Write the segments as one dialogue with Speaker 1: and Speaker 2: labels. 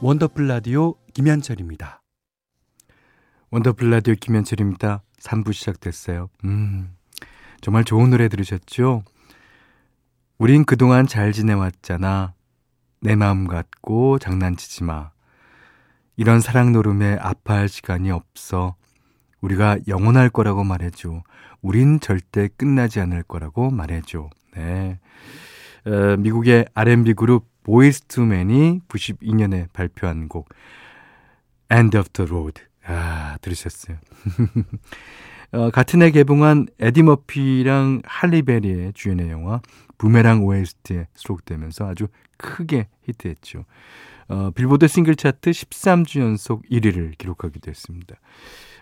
Speaker 1: 원더풀 라디오 김현철입니다. 원더풀 라디오 김현철입니다. 3부 시작됐어요. 음, 정말 좋은 노래 들으셨죠? 우린 그동안 잘 지내왔잖아. 내 마음 갖고 장난치지 마. 이런 사랑 놀음에 아파할 시간이 없어. 우리가 영원할 거라고 말해줘. 우린 절대 끝나지 않을 거라고 말해줘. 네. 어, 미국의 R&B 그룹 보이스 투맨이 92년에 발표한 곡 End of the Road. 아, 들으셨어요. 어, 같은 해 개봉한 에디 머피랑 할리베리의 주연의 영화 부메랑 OST에 수록되면서 아주 크게 히트했죠. 어, 빌보드 싱글 차트 13주 연속 1위를 기록하기도 했습니다.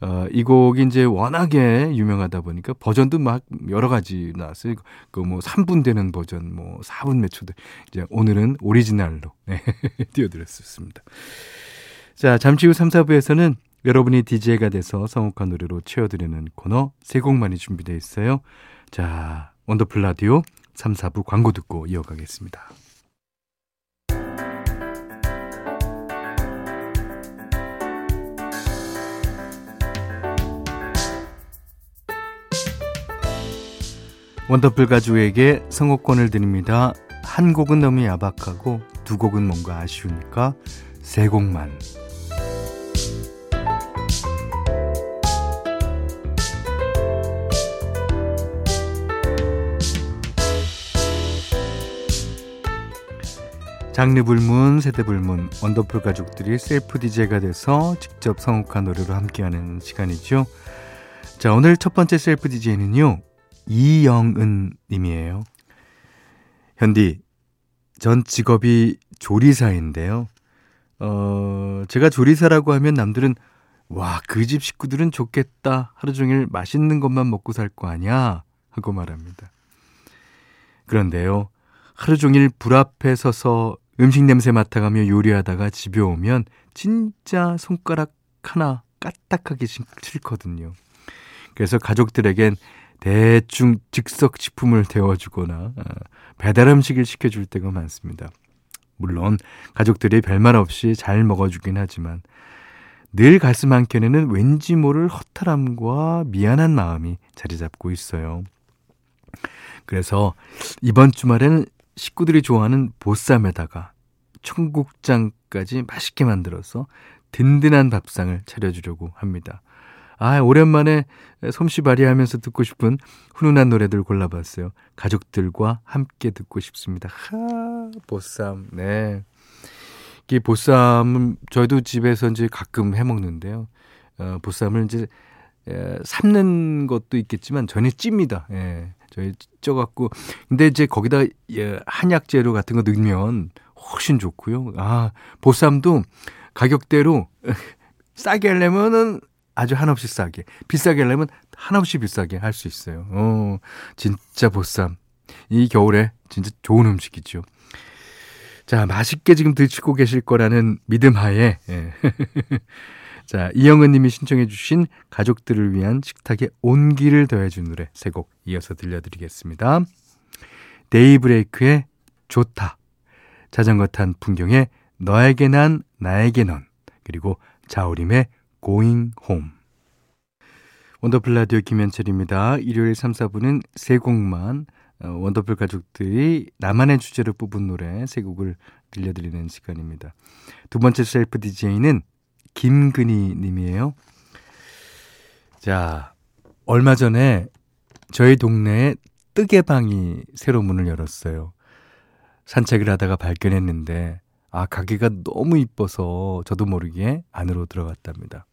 Speaker 1: 어, 이 곡이 이제 워낙에 유명하다 보니까 버전도 막 여러 가지 나왔어요. 그 뭐 3분 되는 버전, 뭐 4분 몇 초대. 이제 오늘은 오리지널로 네, 띄워드렸습니다. 자, 잠시 후 3, 4부에서는 여러분이 DJ가 돼서 성욱한 노래로 채워드리는 코너 세 곡만이 준비되어 있어요. 자, 원더풀 라디오 3, 4부 광고 듣고 이어가겠습니다. 원더풀 가족에게 선곡권을 드립니다. 한 곡은 너무 야박하고 두 곡은 뭔가 아쉬우니까 세 곡만. 장르 불문, 세대 불문, 원더풀 가족들이 셀프 DJ가 돼서 직접 선곡한 노래로 함께하는 시간이죠. 자, 오늘 첫 번째 셀프 DJ는요. 이영은 님이에요. 현디, 전 직업이 조리사인데요. 어, 제가 조리사라고 하면 남들은 와, 그 집 식구들은 좋겠다. 하루 종일 맛있는 것만 먹고 살 거 아니야? 하고 말합니다. 그런데요. 하루 종일 불 앞에 서서 음식 냄새 맡아가며 요리하다가 집에 오면 진짜 손가락 하나 까딱하기 싫거든요. 그래서 가족들에겐 대충 즉석 식품을 데워주거나 어, 배달 음식을 시켜줄 때가 많습니다. 물론 가족들이 별말 없이 잘 먹어주긴 하지만 늘 가슴 한켠에는 왠지 모를 허탈함과 미안한 마음이 자리 잡고 있어요. 그래서 이번 주말에는 식구들이 좋아하는 보쌈에다가 청국장까지 맛있게 만들어서 든든한 밥상을 차려주려고 합니다. 아, 오랜만에 솜씨 발휘하면서 듣고 싶은 훈훈한 노래들 골라봤어요. 가족들과 함께 듣고 싶습니다. 하, 보쌈, 네. 이 보쌈은 저희도 집에서 이제 가끔 해 먹는데요. 어, 보쌈을 이제 에, 삶는 것도 있겠지만 전혀 찝니다. 예. 저희 쪄갖고 근데 이제 거기다 예, 한약 재료 같은 거 넣으면 훨씬 좋고요. 아 보쌈도 가격대로 싸게 하려면은 아주 한없이 싸게, 비싸게 하려면 한없이 비싸게 할 수 있어요. 어, 진짜 보쌈. 이 겨울에 진짜 좋은 음식이죠. 자, 맛있게 지금 드시고 계실 거라는 믿음 하에, 예. 자, 이영은 님이 신청해 주신 가족들을 위한 식탁에 온기를 더해준 노래 세 곡 이어서 들려드리겠습니다. 데이브레이크의 좋다. 자전거 탄 풍경의 너에게 난 나에게 넌. 그리고 자우림의 Going Home. 원더풀 라디오 김현철입니다. 일요일 3, 4부는 세 곡만 어, 원더풀 가족들이 나만의 주제로 뽑은 노래 세 곡을 들려드리는 시간입니다. 두 번째 셀프 DJ는 김근희 님이에요. 자, 얼마 전에 저희 동네에 뜨개방이 새로 문을 열었어요. 산책을 하다가 발견했는데 아, 가게가 너무 이뻐서 저도 모르게 안으로 들어갔답니다.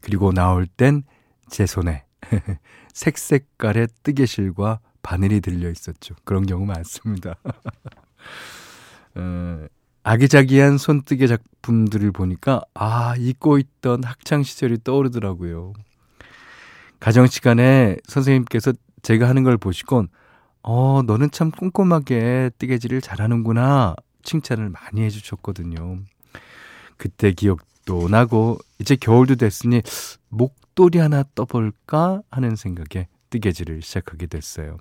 Speaker 1: 그리고 나올 땐 제 손에 색색깔의 뜨개실과 바늘이 들려 있었죠. 그런 경우 많습니다. 어, 아기자기한 손뜨개 작품들을 보니까 아, 잊고 있던 학창 시절이 떠오르더라고요. 가정 시간에 선생님께서 제가 하는 걸 보시곤 어, 너는 참 꼼꼼하게 뜨개질을 잘하는구나 칭찬을 많이 해주셨거든요. 그때 기억도 나고 이제 겨울도 됐으니 목도리 하나 떠볼까 하는 생각에 뜨개질을 시작하게 됐어요.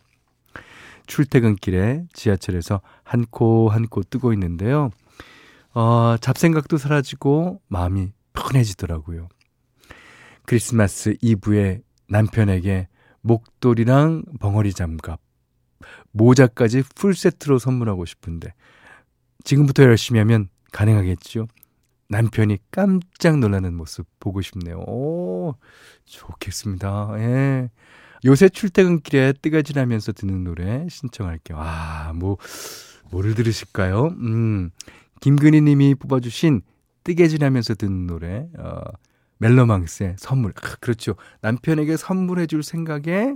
Speaker 1: 출퇴근길에 지하철에서 한 코 한 코 뜨고 있는데요. 어, 잡생각도 사라지고 마음이 편해지더라고요. 크리스마스 이브에 남편에게 목도리랑 벙어리 장갑, 모자까지 풀세트로 선물하고 싶은데 지금부터 열심히 하면 가능하겠죠? 남편이 깜짝 놀라는 모습 보고 싶네요. 오, 좋겠습니다. 예. 요새 출퇴근길에 뜨가지나면서 듣는 노래 신청할게요. 아, 뭐, 뭐를 들으실까요? 음, 김근희 님이 뽑아주신 뜨개질 하면서 듣는 노래, 어, 멜로망스의 선물. 아, 그렇죠. 남편에게 선물해 줄 생각에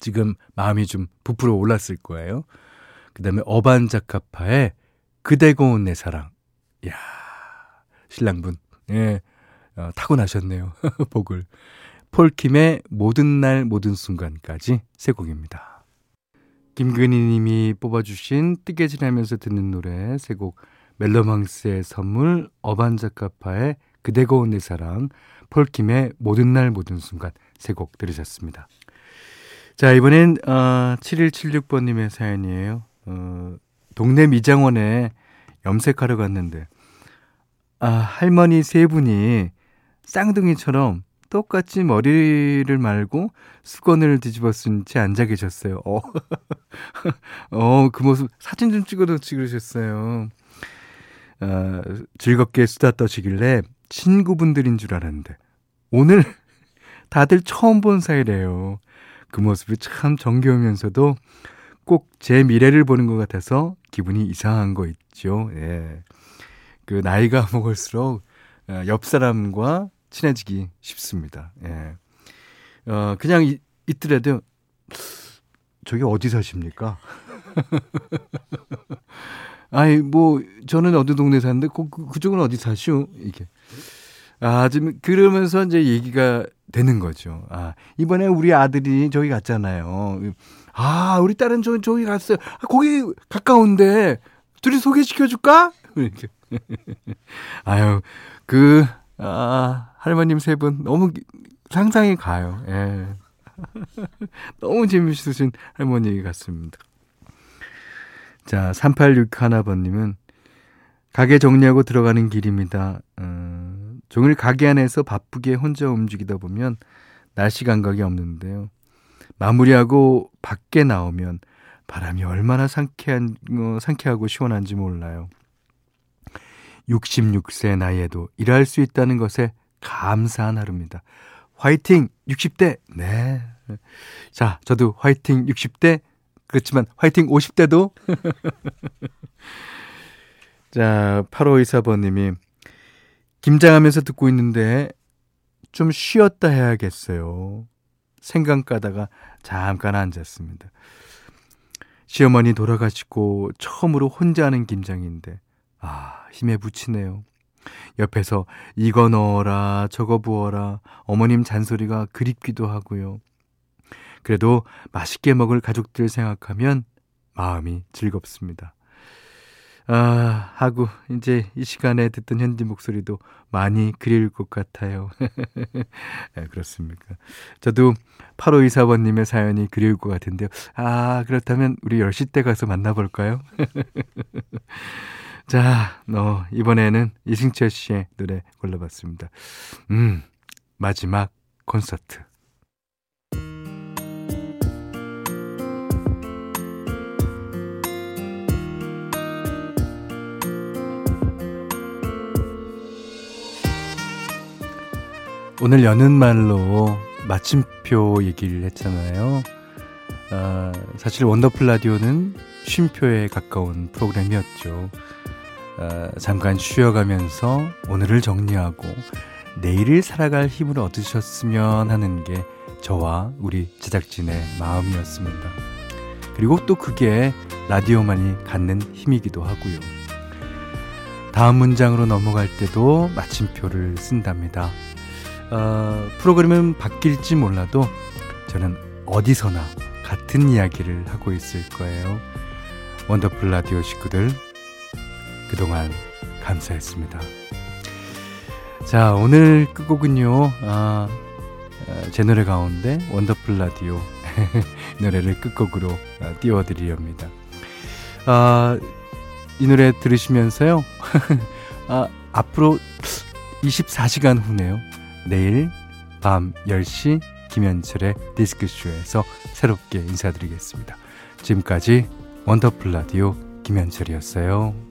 Speaker 1: 지금 마음이 좀 부풀어 올랐을 거예요. 그 다음에 어반자카파의 그대 고운 내 사랑. 야 신랑분. 예, 어, 타고나셨네요. 복을. 폴킴의 모든 날 모든 순간까지 세 곡입니다. 김근희 님이 뽑아주신 뜨개질하면서 듣는 노래 세 곡 멜로망스의 선물 어반자카파의 그대 고운 내 사랑 폴킴의 모든 날 모든 순간 세 곡 들으셨습니다. 자 이번엔 어, 7176번님의 사연이에요. 어, 동네 미장원에 염색하러 갔는데 아, 할머니 세 분이 쌍둥이처럼 똑같이 머리를 말고 수건을 뒤집어 쓴 채 앉아 계셨어요. 어, 어, 그 모습 사진 좀 찍어도 찍으셨어요. 어, 즐겁게 수다 떠시길래 친구분들인 줄 알았는데 오늘 다들 처음 본 사이래요. 그 모습이 참 정겨우면서도 꼭 제 미래를 보는 것 같아서 기분이 이상한 거 있죠. 예. 그 나이가 먹을수록 어, 옆 사람과 친해지기 쉽습니다. 예. 어, 그냥 이, 있더라도 저기 어디 사십니까? 아니 뭐 저는 어디 동네 사는데 그, 그, 그쪽은 어디 사시오? 이게 아 지금 그러면서 이제 얘기가 되는 거죠. 아 이번에 우리 아들이 저기 갔잖아요. 아 우리 딸은 저 저기 갔어요. 아, 거기 가까운데 둘이 소개시켜 줄까? 이렇게 아유, 그, 아, 할머님 세 분 너무 상상이 가요. 예. 너무 재밌으신 할머니 같습니다. 자, 386 하나번님은 가게 정리하고 들어가는 길입니다. 어, 종일 가게 안에서 바쁘게 혼자 움직이다 보면 날씨 감각이 없는데요. 마무리하고 밖에 나오면 바람이 얼마나 상쾌한, 어, 상쾌하고 시원한지 몰라요. 66세 나이에도 일할 수 있다는 것에 감사한 하루입니다. 화이팅 60대. 네. 자, 저도 화이팅 60대. 그렇지만 화이팅 50대도. 자, 8524번 님이 김장하면서 듣고 있는데 좀 쉬었다 해야겠어요. 생각 가다가 잠깐 앉았습니다. 시어머니 돌아가시고 처음으로 혼자 하는 김장인데 아, 힘에 부치네요. 옆에서 이거 넣어라, 저거 부어라, 어머님 잔소리가 그립기도 하고요. 그래도 맛있게 먹을 가족들 생각하면 마음이 즐겁습니다. 아, 하고, 이제 이 시간에 듣던 현지 목소리도 많이 그리울 것 같아요. 네, 그렇습니까. 저도 8524번님의 사연이 그리울 것 같은데요. 아, 그렇다면 우리 10시 때 가서 만나볼까요? 자, 어, 이번에는 이승철 씨의 노래 골라봤습니다. 음, 마지막 콘서트. 오늘 여는 말로 마침표 얘기를 했잖아요. 아, 사실 원더풀 라디오는 쉼표에 가까운 프로그램이었죠. 어, 잠깐 쉬어가면서 오늘을 정리하고 내일을 살아갈 힘을 얻으셨으면 하는 게 저와 우리 제작진의 마음이었습니다. 그리고 또 그게 라디오만이 갖는 힘이기도 하고요. 다음 문장으로 넘어갈 때도 마침표를 쓴답니다. 어, 프로그램은 바뀔지 몰라도 저는 어디서나 같은 이야기를 하고 있을 거예요. 원더풀 라디오 식구들 그동안 감사했습니다. 자, 오늘 끝곡은요, 아, 아, 제 노래 가운데 원더풀 라디오 노래를 끝곡으로 아, 띄워드리렵니다. 아, 이 노래 들으시면서요. 아, 앞으로 24시간 후네요. 내일 밤 10시 김현철의 디스크쇼에서 새롭게 인사드리겠습니다. 지금까지 원더풀 라디오 김현철이었어요.